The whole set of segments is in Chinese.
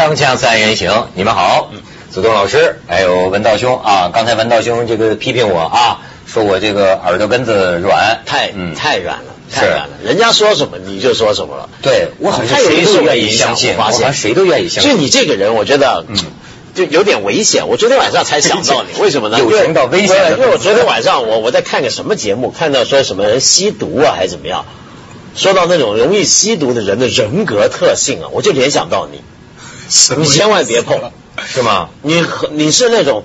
锵锵三人行，你们好，子东老师，还有文道兄啊。刚才文道兄这个批评我啊，说我这个耳朵根子软，太嗯太软了，太软了。人家说什么你就说什么了。对我好像谁都愿意相信，我好像谁都愿意相信就。你这个人，我觉得，嗯就有点危险。我昨天晚上才想到你，为什么呢？有情到危险因为因为我昨天晚上我我在看个什么节目，看到说什么人吸毒啊，还是怎么样，说到那种容易吸毒的人的人格特性啊，我就联想到你，你千万别碰，是吗？你很你是那种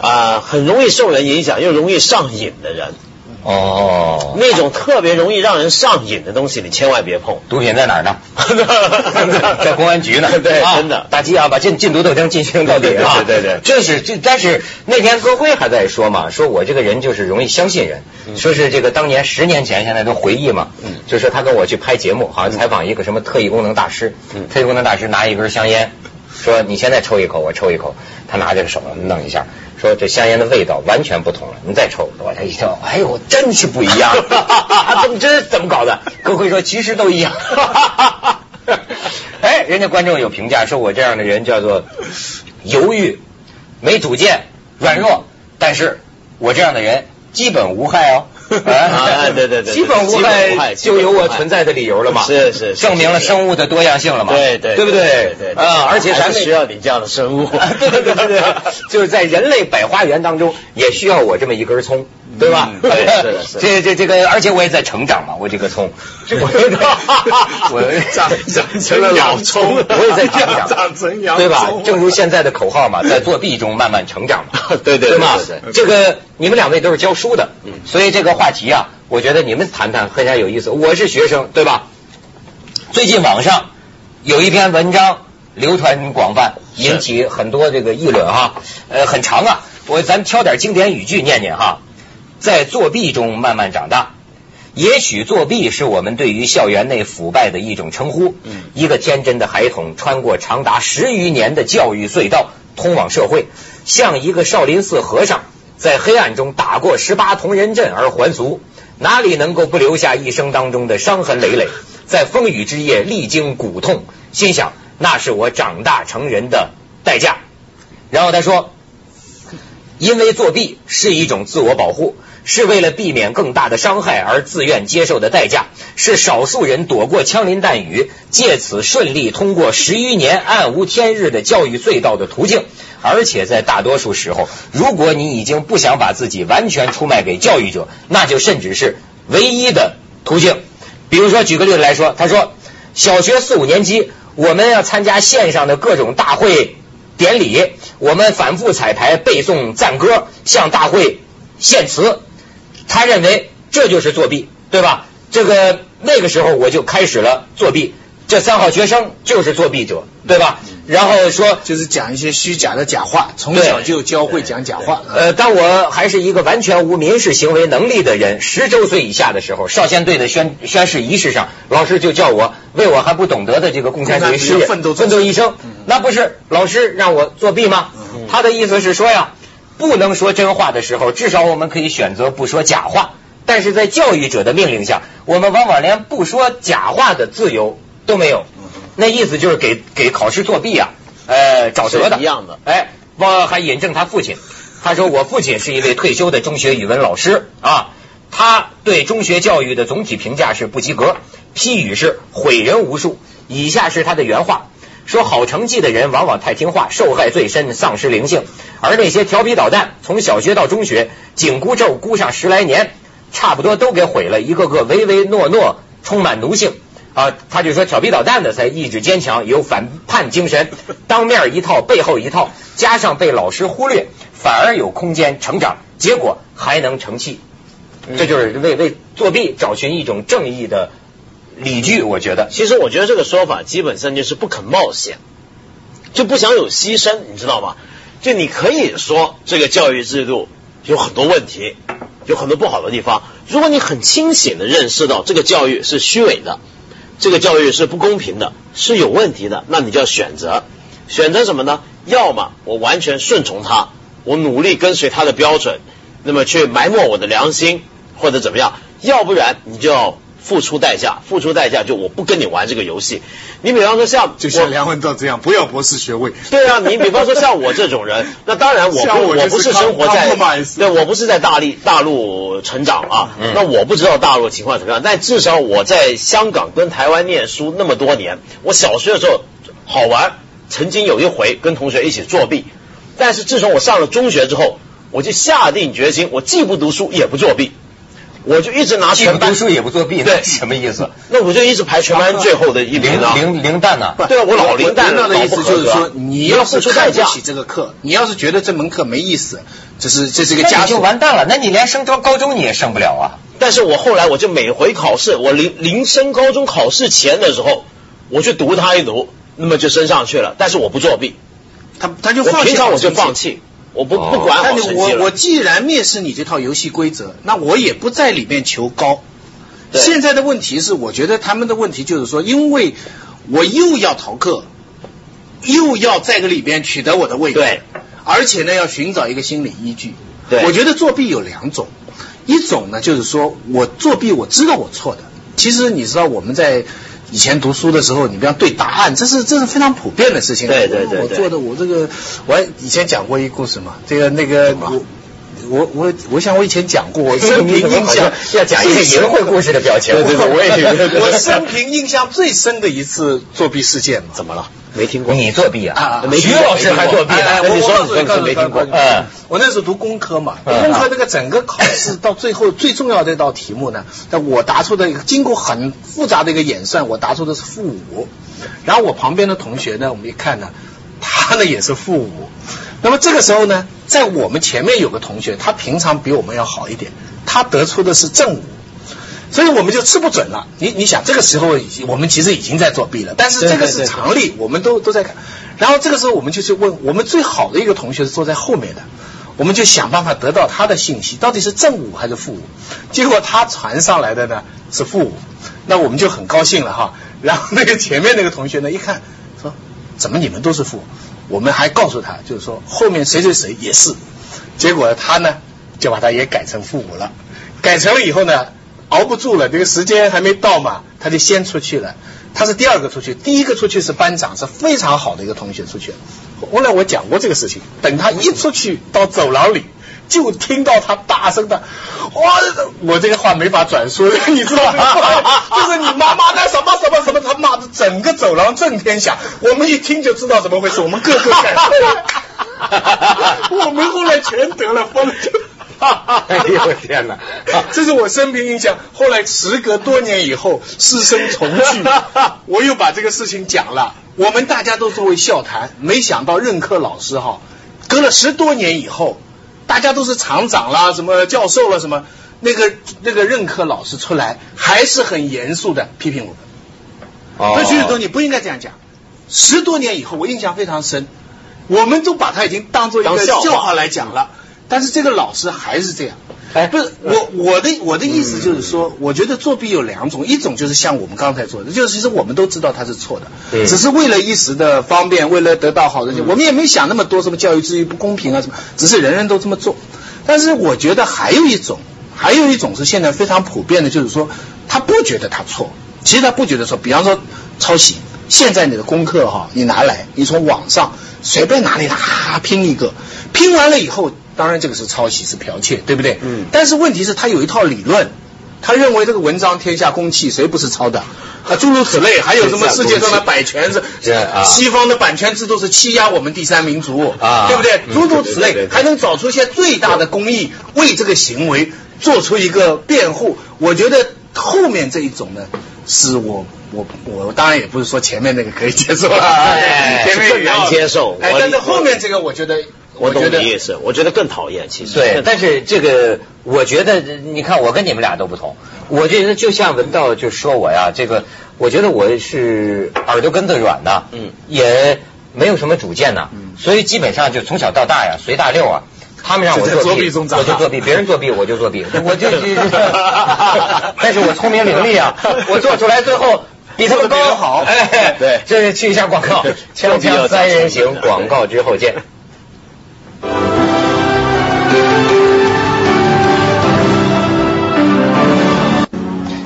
啊、很容易受人影响又容易上瘾的人，哦，那种特别容易让人上瘾的东西，你千万别碰。毒品在哪儿呢？在公安局呢。对啊真的大吉啊，把禁禁毒斗争进行到底啊！对对这是这，但是那天歌辉还在说嘛，说我这个人就是容易相信人，说是这个当年十年前，现在都回忆嘛，嗯就是他跟我去拍节目，好像采访一个什么特异功能大师，嗯特异功能大师拿一根香烟，说你现在抽一口，我抽一口，他拿这个手弄一下。说这香烟的味道完全不同了，你再抽，我这一听，哎呦，真是不一样，怎么这怎么搞的？歌辉说其实都一样。哎，人家观众有评价说我这样的人叫做犹豫、没主见、软弱，但是我这样的人基本无害哦。啊对对对基本无害就有我存在的理由了嘛。是是是证明了生物的多样性了嘛。对对对不对对啊，而且咱们需要你这样的生物。对对对，就是在人类百花园当中，也需要我这么一根葱，对吧？嗯对是的是的这这这个，而且我也在成长嘛，我这个葱，这我 我长长成了 老葱我也在成长，对吧？正如现在的口号嘛，在作弊中慢慢成长嘛，对对对对？这个你们两位都是教书的嗯，所以这个话题啊，我觉得你们谈谈非常有意思。我是学生，对吧？最近网上有一篇文章流传广泛，引起很多这个议论哈，呃，很长啊，我咱挑点经典语句念念哈。在作弊中慢慢长大，也许作弊是我们对于校园内腐败的一种称呼。嗯一个天真的孩童穿过长达十余年的教育隧道，通往社会，像一个少林寺和尚在黑暗中打过十八铜人阵而还俗，哪里能够不留下一生当中的伤痕累累？在风雨之夜历经骨痛，心想那是我长大成人的代价。然后他说，因为作弊是一种自我保护，是为了避免更大的伤害而自愿接受的代价，是少数人躲过枪林弹雨，借此顺利通过十余年暗无天日的教育隧道的途径。而且在大多数时候，如果你已经不想把自己完全出卖给教育者，那就甚至是唯一的途径。比如说，举个例子来说，他说，小学四五年级，我们要参加线上的各种大会典礼，我们反复彩排、背诵赞歌，向大会献词。他认为这就是作弊，对吧？这个那个时候我就开始了作弊，这三好学生就是作弊者，对吧？然后说，就是讲一些虚假的假话，从小就教会讲假话。呃，当我还是一个完全无民事行为能力的人，十周岁以下的时候，少先队的宣宣誓仪式上，老师就叫我为我还不懂得的这个共产主义事业奋斗奋斗一生。那不是老师让我作弊吗？他的意思是说呀，不能说真话的时候，至少我们可以选择不说假话。但是在教育者的命令下，我们往往连不说假话的自由都没有。那意思就是给给考试作弊啊，呃，找辙的一样的哎，我还引证他父亲，他说我父亲是一位退休的中学语文老师啊，他对中学教育的总体评价是不及格，批语是毁人无数。以下是他的原话。说好成绩的人往往太听话，受害最深，丧失灵性；而那些调皮捣蛋，从小学到中学，紧箍咒箍上十来年，差不多都给毁了，一个个唯唯诺诺，充满奴性。啊，他就说调皮捣蛋的才意志坚强，有反叛精神，当面一套，背后一套，加上被老师忽略，反而有空间成长，结果还能成器。这就是为为作弊找寻一种正义的理据，我觉得。其实我觉得这个说法基本上就是不肯冒险，就不想有牺牲，你知道吗？就你可以说这个教育制度有很多问题，有很多不好的地方。如果你很清醒的认识到这个教育是虚伪的，这个教育是不公平的，是有问题的，那你就要选择，选择什么呢？要么我完全顺从他，我努力跟随他的标准，那么去埋没我的良心或者怎么样；要不然你就付出代价，付出代价就我不跟你玩这个游戏。你比方说像 就像我梁文道这样，不要博士学位。对啊，你比方说像我这种人，那当然我不我我不是生活在对我不是在大力大陆成长啊，嗯那我不知道大陆情况怎么样，但至少我在香港跟台湾念书那么多年，我小学的时候好玩，曾经有一回跟同学一起作弊，但是自从我上了中学之后，我就下定决心，我既不读书也不作弊，我就一直拿全班不读书也不作弊，对什么意思？那我就一直排全班最后的一名零啊。零零蛋呐、对啊我老零蛋的意思就是说，你要付出代价看不起这个课，你要是觉得这门课没意思，这是这是一个那你就。完蛋了，那你连升高高中你也升不了啊。但是我后来我就每回考试，我临临升高中考试前的时候，我去读它一读，那么就升上去了。但是我不作弊，他他就放弃平常我就放弃，我不哦不管好我成绩了。我既然蔑视你这套游戏规则，那我也不在里面求高。现在的问题是，我觉得他们的问题就是说，因为我又要逃课，又要在这个里边取得我的位置，对，而且呢要寻找一个心理依据。对我觉得作弊有两种，一种呢就是说我作弊我知道我错的，其实你知道我们在。以前读书的时候，你不要对答案，这是这是非常普遍的事情。对对对对我做的我这个，我以前讲过一个故事嘛，这个那个我我我我想我以前讲过，我 生平印象要讲一个淫秽故事的表情。对对对，我也觉得我生平印象最深的一次作弊事件嘛，怎么了？没听过？你作弊啊？徐老师还作弊哎，呢。我我告诉你说没听过嗯我那时候读工科嘛，工科那个整个考试到最后最重要的一道题目呢，那我答出的一个经过很复杂的一个演算，我答出的是负五，然后我旁边的同学呢，我们一看呢，他呢也是负五，那么这个时候呢，在我们前面有个同学，他平常比我们要好一点，他得出的是正五。所以我们就吃不准了。你你想，这个时候已经我们其实已经在作弊了，但是这个是常理，我们都都在看。然后这个时候我们就去问我们最好的一个同学是坐在后面的，我们就想办法得到他的信息，到底是正五还是负五？结果他传上来的呢是负五，那我们就很高兴了哈。然后那个前面那个同学呢一看说，怎么你们都是负？我们还告诉他，就是说后面谁谁谁也是。结果他呢就把他也改成父母了，改成了以后呢。熬不住了，这个时间还没到嘛，他就先出去了。他是第二个出去，第一个出去是班长，是非常好的一个同学出去。后来我讲过这个事情，等他一出去到走廊里，就听到他大声的，哇！我这个话没法转述，你知道吗？就是你妈妈的什么什么什么，他骂的整个走廊震天响。我们一听就知道怎么回事，我们个个赶出来。我们后来全得了分。哎呦天哪！这是我生平印象。后来时隔多年以后，师生重聚，我又把这个事情讲了。我们大家都作为笑谈，没想到任课老师哈，隔了十多年以后，大家都是厂长啦、什么教授了什么，那个那个任课老师出来，还是很严肃的批评我们。哦那徐雪东，你不应该这样讲。十多年以后，我印象非常深，我们都把他已经当做一个笑话来讲了。但是这个老师还是这样。哎不是我我的我的意思就是说，我觉得作弊有两种，一种就是像我们刚才做的，就是其实我们都知道他是错的，嗯只是为了一时的方便，为了得到好的，我们也没想那么多什么教育制度不公平啊什么，只是人人都这么做。但是我觉得还有一种，还有一种是现在非常普遍的，就是说他不觉得他错，其实他不觉得错。比方说抄袭，现在你的功课哈，你拿来，你从网上随便哪里啊拼一个，拼完了以后。当然，这个是抄袭，是剽窃，对不对？嗯但是问题是，他有一套理论，他认为这个文章天下公器，谁不是抄的？啊，诸如此类，还有什么世界上的版权是西方的版权制度是欺压我们第三民族啊对不对？嗯诸如此类，还能找出一些最大的公益，为这个行为做出一个辩护。我觉得后面这一种呢，是我我我当然也不是说前面那个可以接受了，哎 前面也要更难接受哎，但是后面这个我觉得，我懂觉得你意思，我觉得更讨厌。其实对，但是这个我觉得，你看我跟你们俩都不同。我觉得就像文道就说我呀，这个我觉得我是耳朵根子软的，嗯，也没有什么主见呐，所以基本上就从小到大呀随大溜啊。他们让我就在作作弊中我就作弊；别人作弊，我就作弊。我就，但是我聪明伶俐啊，我做出来最后比他们高好哎，对这是去一下广告，锵锵三人行，广告之后见。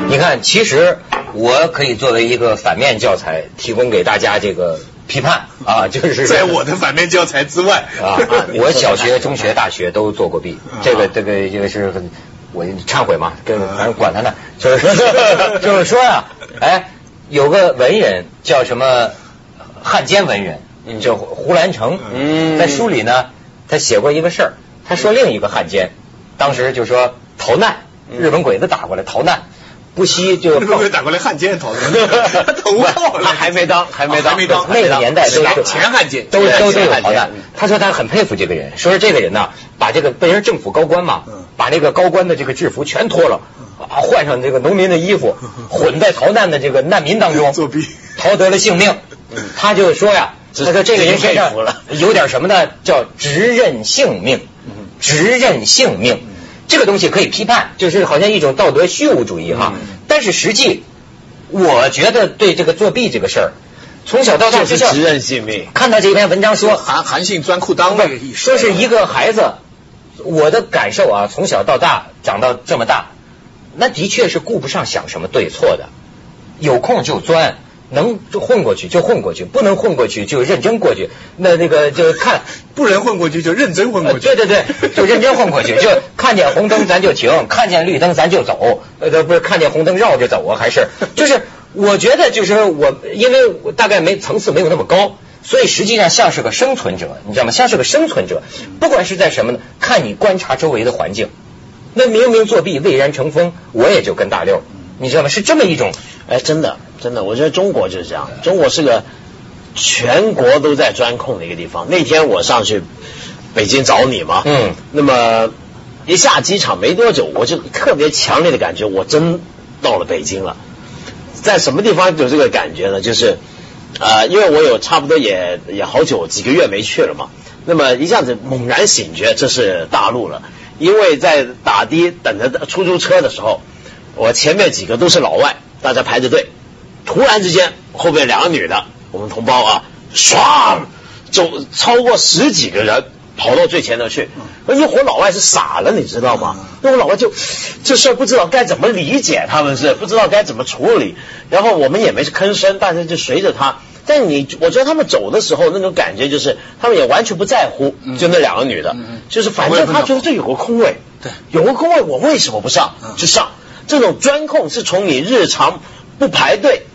你看，其实我可以作为一个反面教材，提供给大家这个批判啊，就是 在我的反面教材之外啊，我小学、中学、大学都做过弊，这个这个这个是很我忏悔嘛，跟反正管他呢，就是 就是说呀，哎，有个文人叫什么汉奸文人，叫胡兰成，嗯在书里呢，他写过一个事儿，他说另一个汉奸，当时就说逃难，日本鬼子打过来逃难，不惜就日本鬼子打过来汉奸讨论？他投靠了，还没当，还没当，还没当，那个年代都是前汉奸，都都都有逃难。他说他很佩服这个人，说是这个人呢，把这个被人政府高官嘛嗯，把那个高官的这个制服全脱了，啊，换上这个农民的衣服，混在逃难的这个难民当中，作弊。逃得了性命。他就说呀，他说这个人身上这佩服了。有点什么呢？叫直认性命，直认性命。这个东西可以批判，就是好像一种道德虚无主义哈。但是实际，我觉得对这个作弊这个事儿，从小到大就是直认性命。看到这篇文章说，韩韩信钻裤裆那个意思，说是一个孩子，我的感受啊，从小到大长到这么大，那的确是顾不上想什么对错的，有空就钻，能就混过去就混过去，不能混过去就认真过去。那那个就看，不能混过去就认真混呃过去。对对对，就认真混过去，就看见红灯咱就停，看见绿灯咱就走，呃不是看见红灯绕着走啊，还是就是我觉得就是我，因为我大概没层次没有那么高。所以实际上像是个生存者，你知道吗？像是个生存者，不管是在什么呢？看你观察周围的环境。那明明作弊蔚然成风，我也就跟大溜，你知道吗？是这么一种哎，真的，真的，我觉得中国就是这样。中国是个全国都在钻空的一个地方。那天我上去北京找你嘛，嗯，那么一下机场没多久，我就特别强烈的感觉，我真到了北京了。在什么地方有这个感觉呢？就是呃，因为我有差不多也也好久几个月没去了嘛，那么一下子猛然醒觉，这是大陆了。因为在打的等着出租车的时候，我前面几个都是老外，大家排着队，突然之间后边两个女的，我们同胞啊，唰走超过十几个人跑到最前头去，那一伙老外是傻了，你知道吗？那伙老外就这事儿不知道该怎么理解，他们是不知道该怎么处理，然后我们也没吭声，但是就随着他。但你，我觉得他们走的时候那种感觉就是，他们也完全不在乎，就那两个女的，就是反正他觉得这有个空位，对有个空位，我为什么不上？就上。这种钻空是从你日常不排队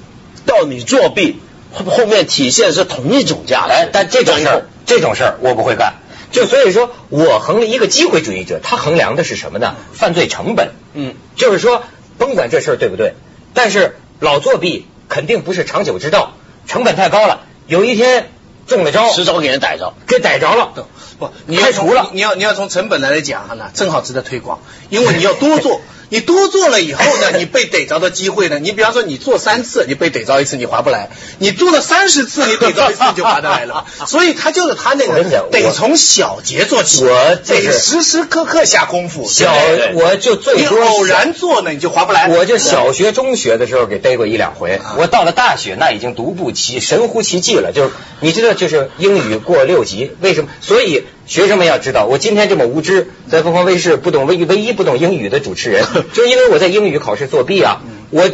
到你作弊，后后面体现是同一种价值。哎，但这种事儿，这种事儿我不会干。就所以说我衡量一个机会主义者，他衡量的是什么呢？犯罪成本。嗯，就是说，甭管这事儿对不对，但是老作弊肯定不是长久之道，成本太高了。有一天中了招，迟早给人逮着。给逮着了，不，你要从开除了你你要你要从成本来来讲哈呢，正好值得推广，因为你要多做。你多做了以后呢，你被逮着的机会呢？你比方说你做三次，你被逮着一次，你划不来；你做了三十次，你逮着一次你就划得来了。所以他就是他那个得从小节做起，我就是得时时刻刻下功夫。小我就最多偶然做呢，你就划不来。我就小学、中学的时候给逮过一两回，啊我到了大学那已经独步其神乎其技了。就是你知道，就是英语过六级，为什么？所以学生们要知道，我今天这么无知，在凤凰卫视不懂唯唯一不懂英语的主持人，就是因为我在英语考试作弊啊，我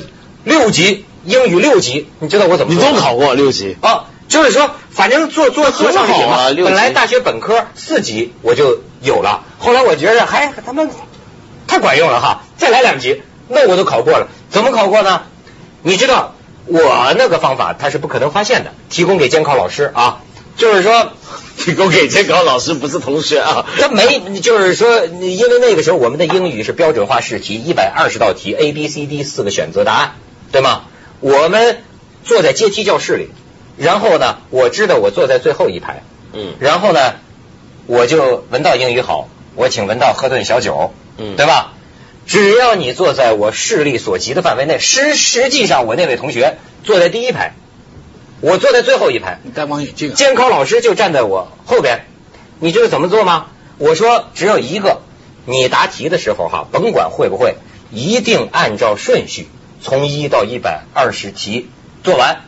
六级英语六级，你知道我怎么你都考过六级？啊，就是说，反正做做做上瘾很好啊了。本来大学本科四级我就有了，后来我觉得还他妈太管用了哈，再来两级，那我都考过了。怎么考过呢？你知道我那个方法他是不可能发现的，提供给监考老师啊，就是说。提供给监考老师不是同学啊。他没，就是说，因为那个时候我们的英语是标准化试题，一百二十道题，A、B、C、D 四个选择答案，对吗？我们坐在阶梯教室里，然后呢，我知道我坐在最后一排，嗯然后呢，我就文道英语好，我请文道喝顿小酒，嗯对吧？只要你坐在我视力所及的范围内，实实际上我那位同学坐在第一排，我坐在最后一排，你戴望远镜啊。监考老师就站在我后边，你知道怎么做吗？我说只有一个，你答题的时候哈，甭管会不会，一定按照顺序从一到一百二十题做完。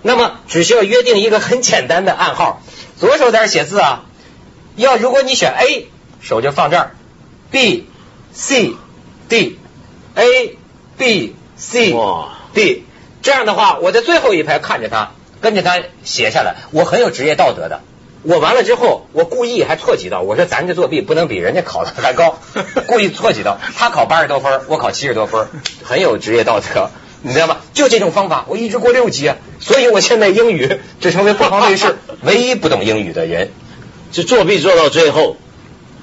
那么只需要约定一个很简单的暗号，左手在这儿写字啊。要如果你选 A，手就放这儿，B、C、D、A、B、C、D 这样的话，我在最后一排看着他，跟着他写下来，我很有职业道德的。我完了之后，我故意还错几道，我说咱这作弊不能比人家考的还高，故意错几道。他考八十多分，我考七十多分，很有职业道德，你知道吗？就这种方法，我一直过六级啊，所以我现在英语就成为凤凰卫视唯一不懂英语的人。就作弊做到最后，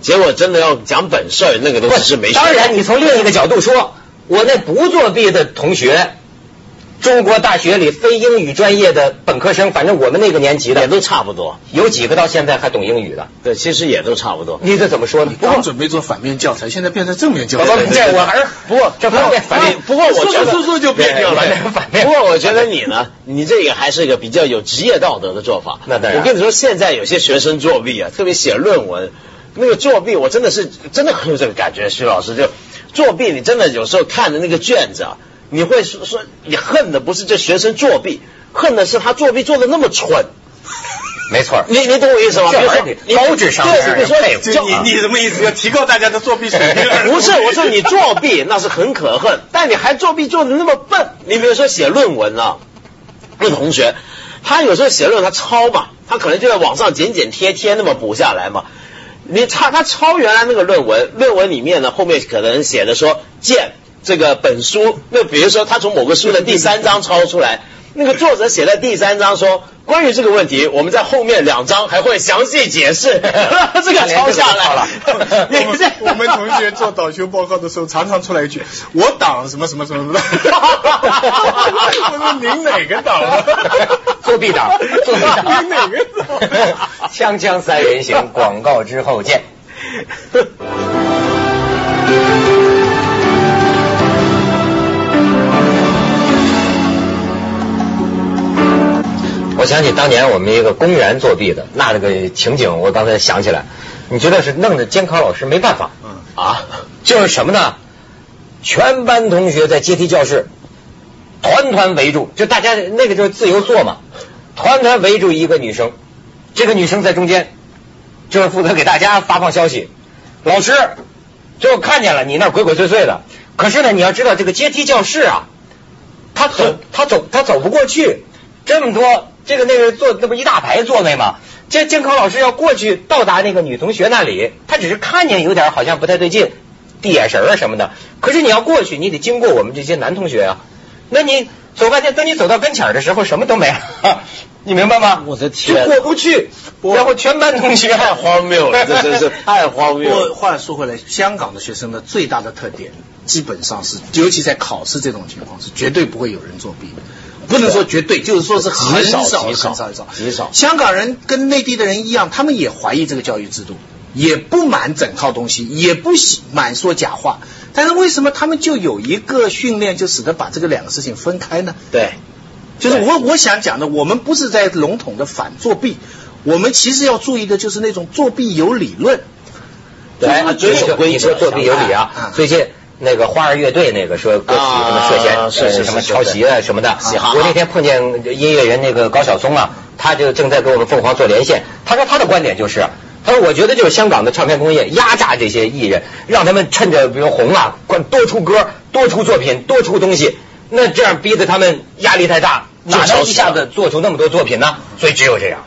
结果真的要讲本事，那个东西是没学当然，你从另一个角度说，我那不作弊的同学，中国大学里非英语专业的本科生，反正我们那个年级的也都差不多。有几个到现在还懂英语的。对，其实也都差不多。你这怎么说呢？不过准备做反面教材，现在变成正面教材。不过这我还是不过这反面反面不过我觉得说说说就变掉了。不过我觉得你呢，你这个还是一个比较有职业道德的做法。那当然我跟你说，现在有些学生作弊啊，特别写论文，那个作弊我真的是真的很有这个感觉。徐老师就作弊，你真的有时候看的那个卷子啊，你会说说你恨的不是这学生作弊，恨的是他作弊做的那么蠢。没错，你你懂我意思吗？比这如说玩意儿得高智商对，让比如说你你什么意思？要提高大家的作弊水平？不是，我说你作弊那是很可恨，但你还作弊做的那么笨。你比如说写论文啊，那同学他有时候写论文他抄嘛，他可能就在网上剪剪贴贴那么补下来嘛。你他他抄原来那个论文，论文里面呢后面可能写的说见这个本书，那比如说他从某个书的第三章抄出来。那个作者写在第三章说，关于这个问题，我们在后面两章还会详细解释。这个抄下来了。我们我们同学做导修报告的时候，常常出来一句：“我党什么什么什么什么。”我说您哪个党啊？作弊党，作弊党，您哪个党？锵锵三人行，广告之后见。我想起当年我们一个公园作弊的那那个情景，我刚才想起来，你觉得是弄得监考老师没办法嗯啊？就是什么呢？全班同学在阶梯教室团团围住，就大家那个就是自由坐嘛，团团围住一个女生，这个女生在中间，就是负责给大家发放消息。老师，最后看见了你那儿鬼鬼祟祟的，可是呢，你要知道这个阶梯教室啊，他走他走他走不过去，这么多这个那个坐那不一大排座位吗？这监考老师要过去到达那个女同学那里，他只是看见有点好像不太对劲，递眼神啊什么的。可是你要过去，你得经过我们这些男同学啊。那你走半天，等你走到跟前儿的时候，什么都没了，你明白吗？我的天就过不去，然后全班同学太荒谬 了，这真是太荒谬了。话说回来，香港的学生的最大的特点，基本上是，尤其在考试这种情况，是绝对不会有人作弊的。不能说绝对，就是说是很极少少、极少很少、很少、极少香港人跟内地的人一样，他们也怀疑这个教育制度，也不满整套东西，也不喜满说假话。但是为什么他们就有一个训练，就使得把这个两个事情分开呢？对，就是我我想讲的，我们不是在笼统的反作弊，我们其实要注意的就是那种作弊有理论。对，啊遵守规则作弊有理啊啊。最近那个花儿乐队那个说歌曲什么涉嫌啊是呃什么抄袭啊什么的。我那天碰见音乐人那个高晓松啊，他就正在跟我们凤凰做连线。他说他的观点就是，他说我觉得就是香港的唱片工业压榨这些艺人，让他们趁着比如红啊，快多出歌、多出作品、多出东西。那这样逼得他们压力太大，哪能一下子做出那么多作品呢？所以只有这样。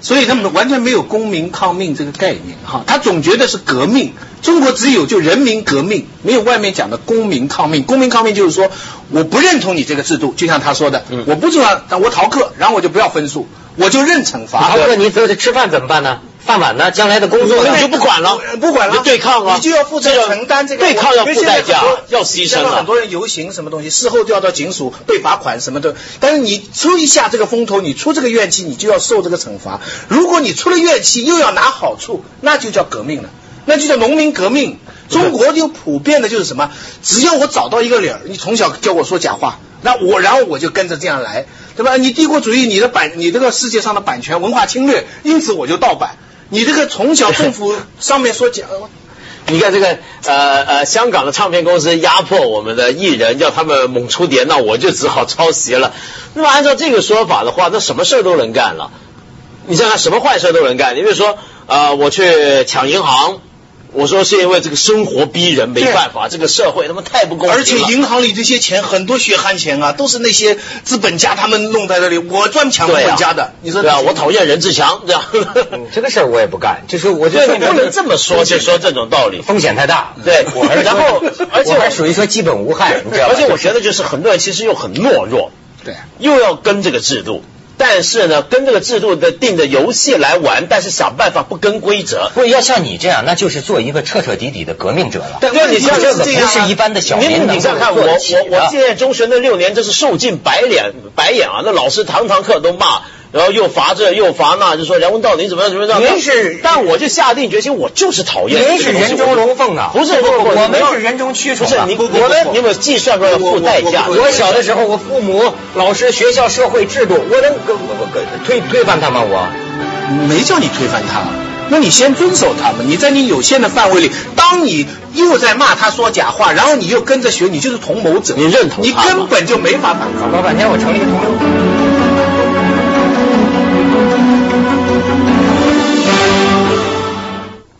所以他们完全没有公民抗命这个概念哈，他总觉得是革命。中国只有就人民革命，没有外面讲的公民抗命。公民抗命就是说，我不认同你这个制度，就像他说的，嗯我不喜欢，但我逃课，然后我就不要分数，我就认惩罚。逃课你这吃饭怎么办呢？饭碗呢？将来的工作呢？你就不管了不管了，对抗啊你就要负责承担这个对抗要付代价要牺牲在很多人游行什么东西，事后调到警署被罚款什么的。但是你出一下这个风头，你出这个怨气，你就要受这个惩罚。如果你出了怨气又要拿好处，那就叫革命了，那就叫农民革命。中国就普遍的就是什么？只要我找到一个理儿，你从小教我说假话，那我然后我就跟着这样来，对吧？你帝国主义，你的版，你这个世界上的版权文化侵略，因此我就盗版。你这个从小政府 上面说假，你看这个呃呃，香港的唱片公司压迫我们的艺人，要他们猛出碟，那我就只好抄袭了。那么按照这个说法的话，那什么事儿都能干了。你想想，什么坏事都能干。你比如说，呃，我去抢银行，我说是因为这个生活逼人，没办法，这个社会他妈太不公平了。而且银行里这些钱很多血汗钱啊，都是那些资本家他们弄在这里，我专门抢资本家的。你说对啊，我讨厌任志强这样。这个事儿我也不干，就是我觉得，你不能这么说，就说这种道理。风险太大。对我还是然后而且我还属于说基本无害，你知道吧？而且我觉得就是很多人其实又很懦弱，对，又要跟这个制度，但是呢，跟这个制度的定的游戏来玩，但是想办法不跟规则。不要像你这样，那就是做一个彻彻底底的革命者了。但对你像这个不就是一般的小你民能你想看我我我现在中学那六年，真是受尽白脸白眼啊！那老师堂堂课都骂，然后又罚这又罚那，就说梁文道你怎么样怎么样。您是但我就下定决心，我就是讨厌。您是人中龙凤啊！不是不不不，我们是人中蛆虫啊。不是你我们你有没有计算过要付代价？我小的时候，我父母、老师、学校、社会制度，我能我我跟推推翻他吗？我没叫你推翻他，那你先遵守他们。你在你有限的范围里，当你又在骂他说假话，然后你又跟着学，你就是同谋者，你认同你根本就没法反抗。老半天，我成了一个同流。